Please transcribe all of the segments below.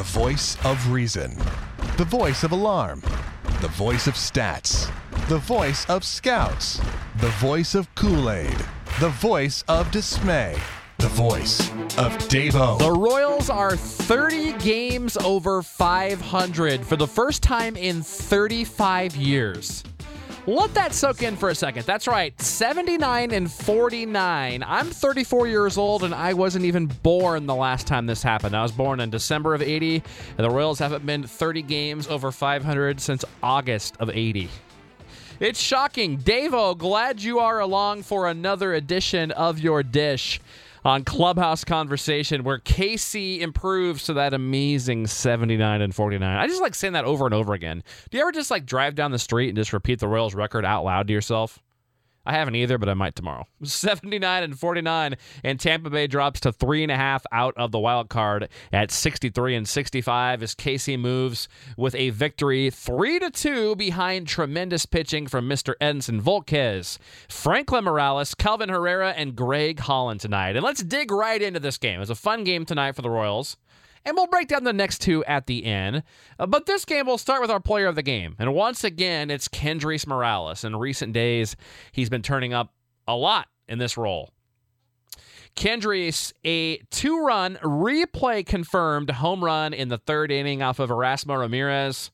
The voice of reason. The voice of alarm. The voice of stats. The voice of scouts. The voice of Kool Aid. The voice of dismay. The voice of Davo. The Royals are 30 games over 500 for the first time in 35 years. Let that soak in for a second. That's right, 79 and 49. I'm 34 years old and I wasn't even born the last time this happened. I was born in December of 80, and the Royals haven't been 30 games over 500 since August of 80. It's shocking. Davo, glad you are along for another edition of your dish on Clubhouse Conversation, where KC improves to that amazing 79 and 49. I just like saying that over and over again. Do you ever just like drive down the street and just repeat the Royals record out loud to yourself? I haven't either, but I might tomorrow. 79 and 49, and Tampa Bay drops to three and a half out of the wild card at 63 and 65 as KC moves with a victory three to two behind tremendous pitching from Mr. Edinson Volquez, Franklin Morales, Kelvin Herrera, and Greg Holland tonight. And let's dig right into this game. It was a fun game tonight for the Royals. And we'll break down the next two at the end. Uh, but this game, we'll start with our player of the game. And once again, it's Kendrys Morales. In recent days, he's been turning up a lot in this role. Kendrys, a two run replay confirmed home run in the third inning off of Erasmo Ramirez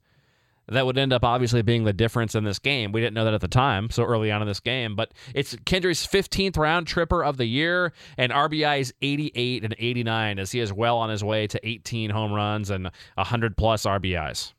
that would end up obviously being the difference in this game. We didn't know that at the time, so early on in this game. But it's Kendrys' 15th round tripper of the year, and RBI's 88 and 89 as he is well on his way to 18 home runs and 100 plus RBIs.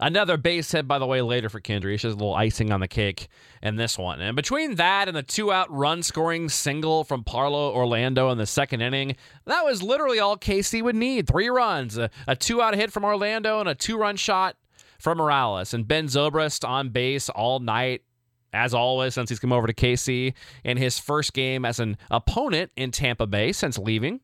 Another base hit, by the way, later for Kendrys. Just a little icing on the cake in this one. And between that and the two out run scoring single from Paulo Orlando in the second inning, that was literally all KC would need. Three runs, a, a two out hit from Orlando, and a two run shot from Morales. And Ben Zobrist on base all night, as always, since he's come over to KC in his first game as an opponent in Tampa Bay since leaving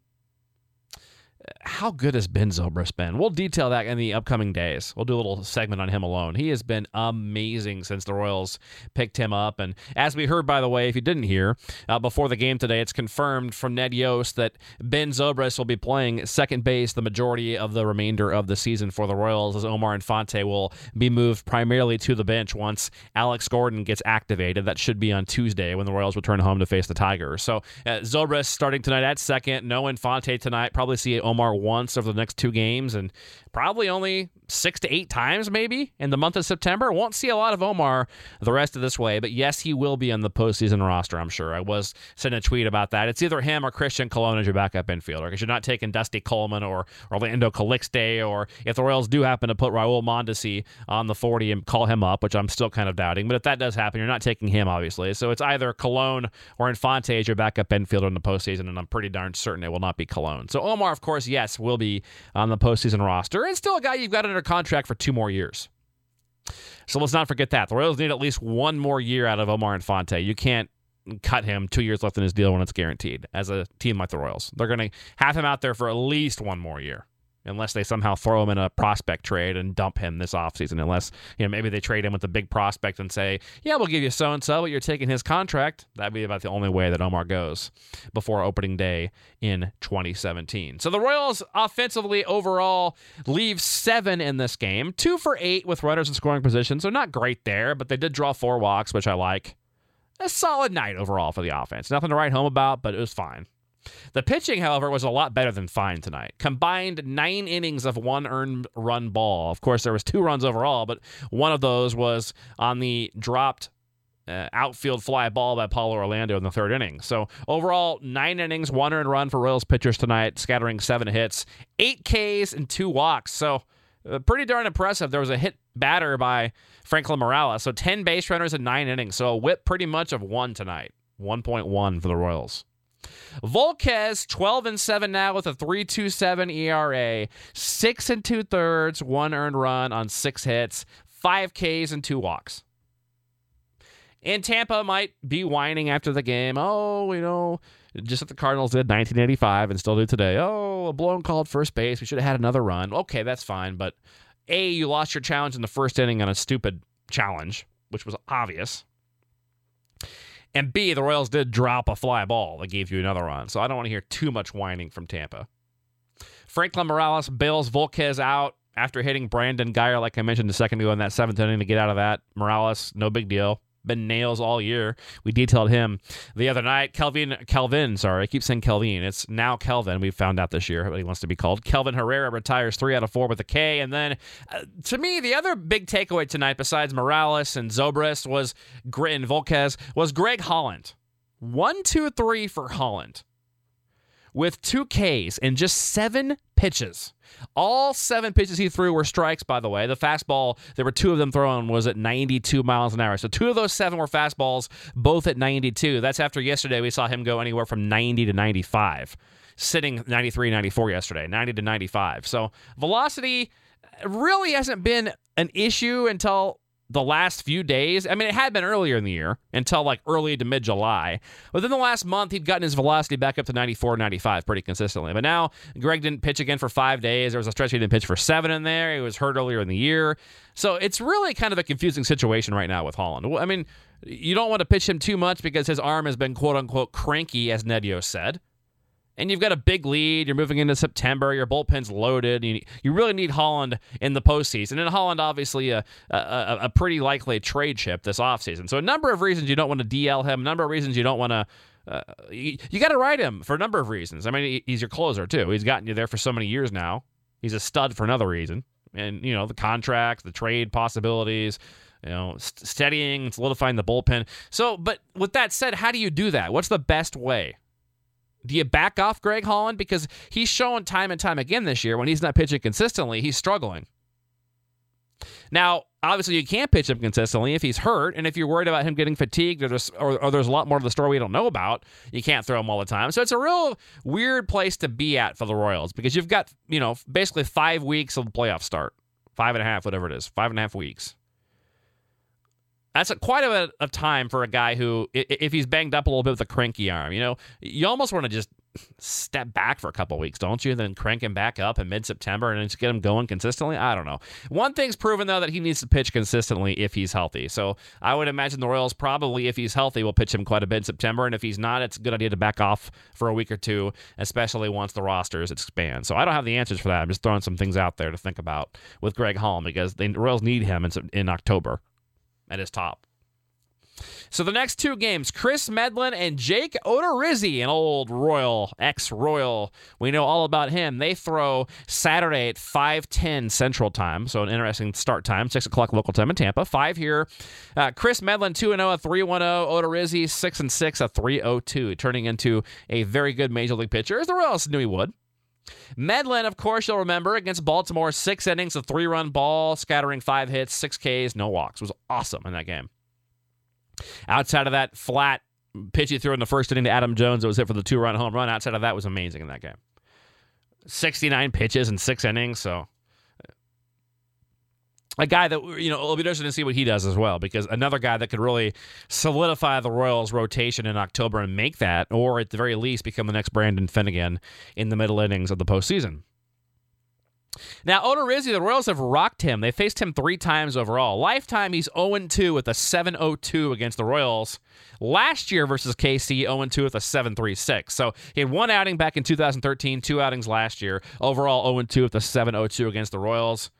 how good has Ben Zobrist been? We'll detail that in the upcoming days. We'll do a little segment on him alone. He has been amazing since the Royals picked him up. And as we heard, by the way, if you didn't hear, uh, before the game today, it's confirmed from Ned Yost that Ben Zobrist will be playing second base the majority of the remainder of the season for the Royals, as Omar Infante will be moved primarily to the bench once Alex Gordon gets activated. That should be on Tuesday when the Royals return home to face the Tigers. So uh, Zobrist starting tonight at second. No Infante tonight. Probably see Omar once over the next two games and probably only six to eight times maybe in the month of September. Won't see a lot of Omar the rest of this way, but yes, he will be on the postseason roster, I'm sure. I was sending a tweet about that. It's either him or Christian Colon as your backup infielder because you're not taking Dusty Coleman or Orlando Calixte, or if the Royals do happen to put Raul Mondesi on the 40 and call him up, which I'm still kind of doubting, but if that does happen, you're not taking him, obviously. So it's either Colon or Infante as your backup infielder in the postseason, and I'm pretty darn certain it will not be Colon. So Omar, of course, yes, will be on the postseason roster, and still a guy you've got under contract for two more years. So let's not forget that. The Royals need at least one more year out of Omar Infante. You can't cut him two years left in his deal when it's guaranteed as a team like the Royals. They're going to have him out there for at least one more year unless they somehow throw him in a prospect trade and dump him this offseason. Unless, you know, maybe they trade him with a big prospect and say, yeah, we'll give you so and so, but you're taking his contract. That'd be about the only way that Omar goes before opening day in 2017. So the Royals offensively overall leave seven in this game, two for eight with runners in scoring position. So not great there, but they did draw four walks, which I like. A solid night overall for the offense. Nothing to write home about, but it was fine. The pitching, however, was a lot better than fine tonight. Combined nine innings of one earned run ball. Of course, there was two runs overall, but one of those was on the dropped uh, outfield fly ball by Paulo Orlando in the third inning. So overall, nine innings, one earned run for Royals pitchers tonight, scattering seven hits, eight Ks, and two walks. So uh, pretty darn impressive. There was a hit batter by Franklin Morales. So 10 base runners in nine innings. So a whip pretty much of one tonight. 1.1 for the Royals. Volquez, 12 and 7 now with a 3.27 ERA, six and two thirds, one earned run on six hits, five Ks and two walks. And Tampa might be whining after the game. Oh, you know, just like the Cardinals did 1985 and still do today. Oh, a blown called first base. We should have had another run. Okay, that's fine. But A, you lost your challenge in the first inning on a stupid challenge, which was obvious. And B, the Royals did drop a fly ball that gave you another run. So I don't want to hear too much whining from Tampa. Franklin Morales bails Volquez out after hitting Brandon Guyer, like I mentioned a second ago in that seventh inning to get out of that. Morales, no big deal. Been nails all year. We detailed him the other night. Kelvin, Kelvin, sorry, I keep saying Kelvin. It's now Kelvin. We found out this year what he wants to be called. Kelvin Herrera retires three out of four with a K. And then, uh, to me, the other big takeaway tonight, besides Morales and Zobrist, was and Volquez, was Greg Holland. One, two, three for Holland with two Ks and just seven pitches. All seven pitches he threw were strikes, by the way. The fastball, there were two of them thrown, was at 92 miles an hour. So two of those seven were fastballs, both at 92. That's after yesterday we saw him go anywhere from 90 to 95, sitting 93, 94 yesterday, 90 to 95. So velocity really hasn't been an issue until the last few days. I mean, it had been earlier in the year until like early to mid July. But Within the last month, he'd gotten his velocity back up to 94, 95 pretty consistently. But now, Greg didn't pitch again for five days. There was a stretch he didn't pitch for seven in there. He was hurt earlier in the year. So it's really kind of a confusing situation right now with Holland. I mean, you don't want to pitch him too much because his arm has been quote unquote cranky, as Ned Yost said and you've got a big lead. You're moving into September. Your bullpen's loaded. You, you really need Holland in the postseason. And Holland, obviously, a, a, a pretty likely trade chip this offseason. So, a number of reasons you don't want to DL him, a number of reasons you don't want to. Uh, you, you got to ride him for a number of reasons. I mean, he's your closer, too. He's gotten you there for so many years now. He's a stud for another reason. And, you know, the contract, the trade possibilities, you know, st- steadying, solidifying the bullpen. So, but with that said, how do you do that? What's the best way? Do you back off Greg Holland? Because he's shown time and time again this year when he's not pitching consistently, he's struggling. Now, obviously, you can't pitch him consistently if he's hurt, and if you're worried about him getting fatigued, or there's, or, or there's a lot more to the story we don't know about, you can't throw him all the time. So it's a real weird place to be at for the Royals because you've got, you know, basically five weeks of the playoff start, five and a half, whatever it is, five and a half weeks that's a, quite a bit of time for a guy who, if he's banged up a little bit with a cranky arm, you know, you almost want to just step back for a couple weeks, don't you? Then crank him back up in mid September and just get him going consistently. I don't know. One thing's proven though that he needs to pitch consistently if he's healthy. So I would imagine the Royals probably, if he's healthy, will pitch him quite a bit in September. And if he's not, it's a good idea to back off for a week or two, especially once the rosters expand. So I don't have the answers for that. I'm just throwing some things out there to think about with Greg Holland because the Royals need him in, in October at his top. So the next two games, Kris Medlen and Jake Odorizzi, an old Royal, ex-Royal. We know all about him. They throw Saturday at 5:10 Central Time, so an interesting start time, six o'clock local time in Tampa. Five here. Uh, Kris Medlen 2 0, a 3 1 0. Odorizzi 6 and 6, a 3 0 2, turning into a very good major league pitcher, as the Royals knew he would. Medlen, of course, you'll remember against Baltimore, six innings, a three run ball, scattering five hits, six Ks, no walks. Was awesome in that game. Outside of that flat pitch he threw in the first inning to Adam Jones, it was hit for the two run home run. Outside of that, was amazing in that game. 69 pitches in six innings, so a guy that you know it'll be interesting to see what he does as well because another guy that could really solidify the Royals rotation in October and make that, or at the very least become the next Brandon Finnegan in the middle innings of the postseason. Now, Odorizzi, the Royals have rocked him. They faced him three times overall. Lifetime, he's 0 2 with a 7.02 against the Royals. Last year versus KC, 0 2 with a 7.36. So he had one outing back in 2013, two outings last year. Overall, 0 2 with a 7.02 against the Royals.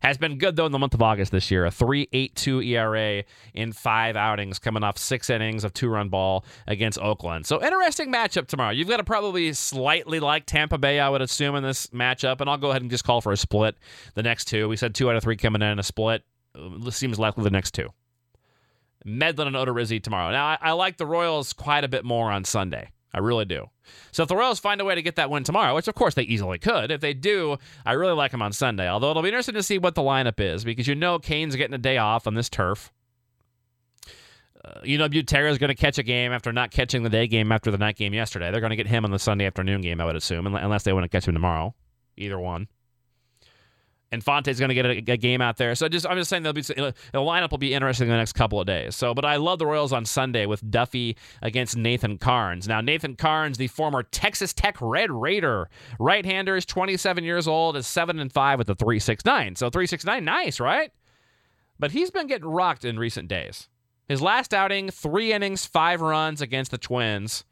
Has been good though in the month of August this year. A 3.82 ERA in five outings, coming off six innings of two-run ball against Oakland. So interesting matchup tomorrow. You've got to probably slightly like Tampa Bay, I would assume, in this matchup, and I'll go ahead and just call for a split. The next two, we said two out of three coming in a split. Seems likely the next two. Medlen and Odorizzi tomorrow. Now I, I like the Royals quite a bit more on Sunday. I really do. So if the Royals find a way to get that win tomorrow, which of course they easily could, if they do, I really like them on Sunday. Although it'll be interesting to see what the lineup is because you know Cain's getting a day off on this turf. Uh, you know Butera is going to catch a game after not catching the day game after the night game yesterday. They're going to get him on the Sunday afternoon game, I would assume, unless they want to catch him tomorrow. Either one and Infante's going to get a, a, game out there. So just I'm just saying they'll be the lineup will be interesting in the next couple of days. So, but I love the Royals on Sunday with Duffy against Nathan Karns. Now Nathan Karns, the former Texas Tech Red Raider, right-hander, is 27 years old, is seven and five with a 3.69. So 3.69, nice, right? But he's been getting rocked in recent days. His last outing, three innings, five runs against the Twins.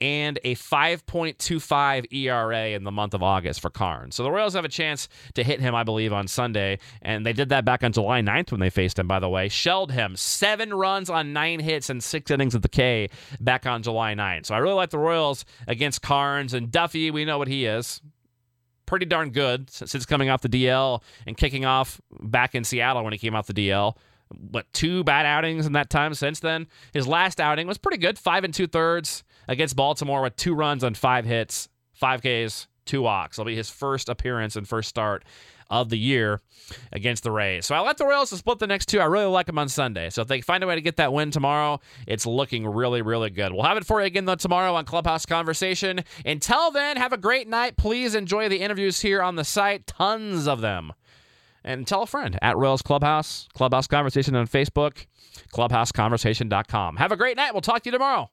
And a 5.25 ERA in the month of August for Karns. So the Royals have a chance to hit him, I believe, on Sunday. And they did that back on July 9th when they faced him, by the way. Shelled him seven runs on nine hits and six innings of the K back on July 9th. So I really like the Royals against Karns. And Duffy, we know what he is pretty darn good since coming off the DL and kicking off back in Seattle when he came off the DL. What two bad outings in that time since then? His last outing was pretty good, five and two thirds against Baltimore with two runs on five hits, five Ks, two walks. It'll be his first appearance and first start of the year against the Rays. So I like the Royals to split the next two. I really like them on Sunday. So if they find a way to get that win tomorrow, it's looking really, really good. We'll have it for you again though tomorrow on Clubhouse Conversation. Until then, have a great night. Please enjoy the interviews here on the site. Tons of them. And tell a friend at Royals Clubhouse, Clubhouse Conversation on Facebook, clubhouseconversation.com. Have a great night. We'll talk to you tomorrow.